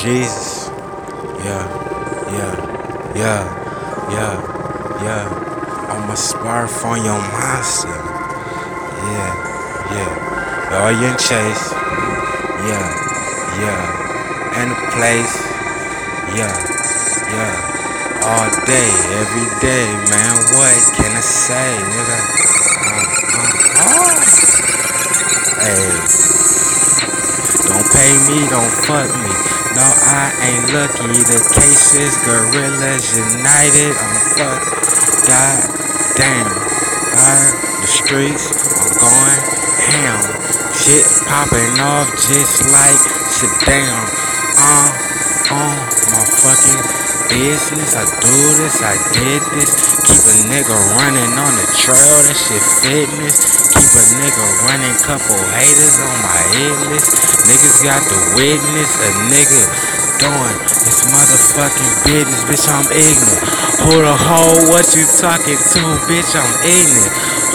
Jesus. Yeah, yeah, yeah, yeah, yeah. I'm a spark on your monster. Yeah, yeah. All Young Chase. Yeah, yeah. And the place. Yeah, yeah. All day, every day, man. What can I say, nigga? Uh, uh, oh. Hey, don't pay me, don't fuck me. No, I ain't lucky. The case is Gorillas United. I'm fucked. God damn. Alright, the streets I'm going ham. Shit popping off just like Saddam. Uh, uh, my fucking business. I do this, I did this. Keep a nigga running on the trail, that shit fitness. Keep a nigga running, couple haters on my hit list. Niggas got the witness, a nigga doing this motherfucking business, bitch. I'm ignorant. Who the hoe? What you talking to, bitch? I'm ignorant.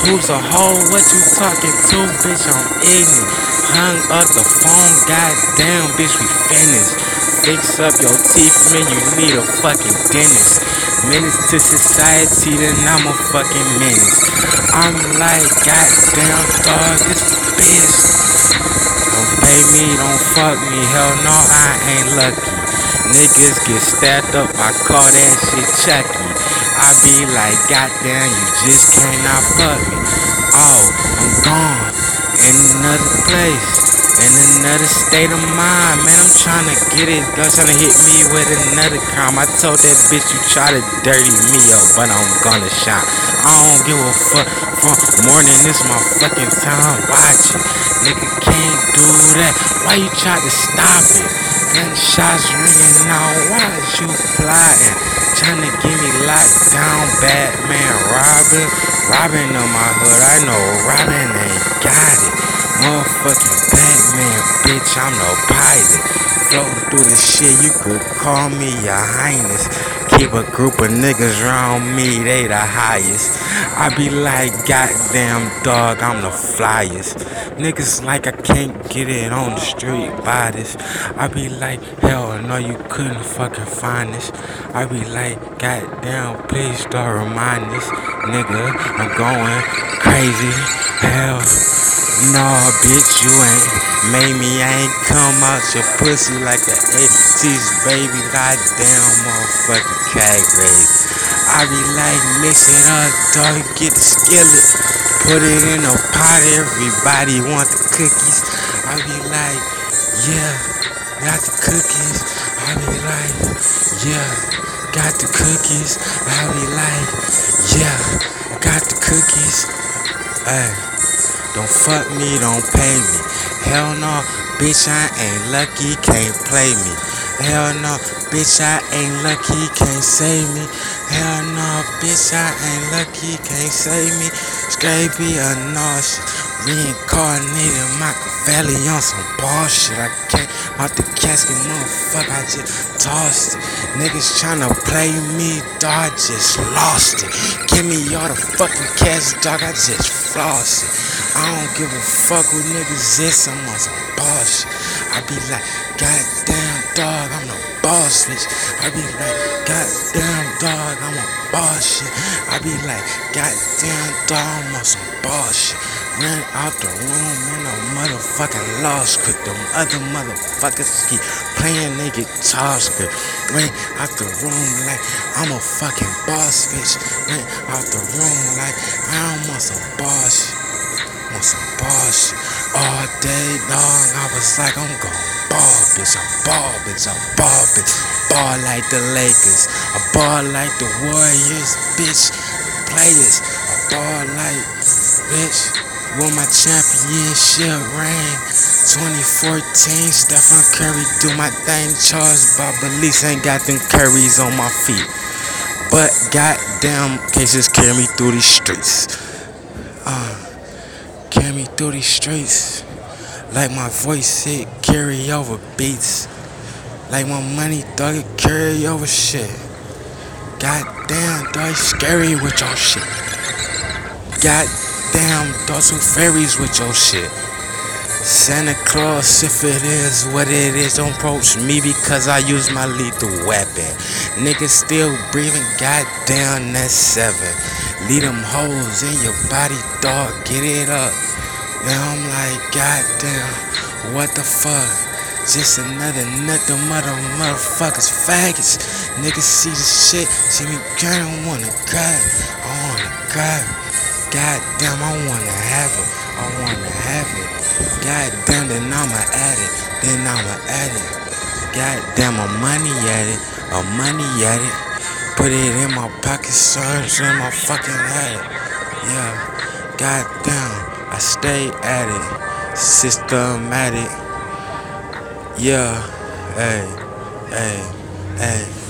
Who's a hoe? What you talking to, bitch? I'm ignorant. Hung up the phone, goddamn, bitch. We finished. Fix up your teeth, man, you need a fucking dentist. Menace to society, then I'm a fucking menace. I'm like, goddamn dog, this bitch. Don't pay me, don't fuck me, hell no, I ain't lucky. Niggas get stabbed up, I call that shit Chucky. I be like, goddamn, you just cannot fuck me. Oh, I'm gone in another place in another state of mind. Man, I'm trying to get it. Girl trying to hit me with another crime. I told that bitch you try to dirty me up, but I'm gonna shine. I don't give a fuck from morning. This my fucking time. Watch it. Nigga can't do that. Why you try to stop it? Gunshots ringing now. Why is you plotting? Trying to get me locked down. Batman Robin, Robin on my hood. I know Robin ain't got it. Motherfucking bitch, I'm no pilot. Flow through the shit, you could call me your highness. Keep a group of niggas around me, they the highest. I be like, goddamn dog, I'm the flyest. Niggas like I can't get it on the street by this. I be like, hell no, you couldn't fucking find this. I be like, goddamn, please start remind this. Nigga, I'm going crazy. Hell. Nah, bitch, you ain't made me. I ain't come out your pussy like an 80s baby. Goddamn motherfucking cat race. I be like, mix it up, dog. Get the skillet. Put it in a pot. Everybody want the cookies. I be like, yeah, got the cookies. I be like, yeah, got the cookies. I be like, yeah, got the cookies. Hey. Don't fuck me, don't pay me. Hell no, bitch, I ain't lucky, can't play me. Hell no, bitch, I ain't lucky, can't save me. Hell no, bitch, I ain't lucky, can't save me. Straight be a nauseous. Reincarnated Machiavelli on some bullshit. I can't out the casket, motherfucker. I just tossed it. Niggas tryna play me, dog. Just lost it. Give me all the fucking cash, dog. I just flossed it. I don't give a fuck who niggas is, I'm on some bullshit. I be like, goddamn dog, I'm the boss, bitch. I be like, goddamn dog, I'm a boss shit. I be like, goddamn dog, I'm on some bullshit. Ran out the room in a motherfucking lost quick. Them other motherfuckers keep playing they guitars quick. Ran out the room like I'm a fucking boss, bitch. Ran out the room like I'm on some boss shit on some bullshit all day long. I was like, I'm gon' ball, bitch. I'm ball, bitch. I'm ball, bitch. Ball like the Lakers. I ball like the Warriors, bitch. Players. I ball like, bitch. Won my championship ring. 2014, Stephen Curry do my thing. Charles Barkley ain't got them Currys on my feet. But goddamn, cases carry me through these streets. Uh, carry me through these streets. Like my voice said, carry over beats. Like my money, dog, carry over shit. Goddamn, dog, scary with your shit. Goddamn, dog, some fairies with your shit. Santa Claus, if it is what it is, don't approach me because I use my lethal weapon. Niggas still breathing, goddamn, that's seven. Leave them holes in your body, dog, get it up. Now I'm like, goddamn, what the fuck? Just another nothing mother motherfuckers faggots. Niggas see the shit, see me kinda wanna cry. I wanna cry. Goddamn, I wanna have it. I wanna have it. God damn, then I'ma add it. Then I'ma add it. Goddamn, I'm money at it. I'm money at it. Put it in my pocket, surge in my fucking head. Yeah. Goddamn, I stay at it. Systematic. Yeah. Hey. Hey. Hey.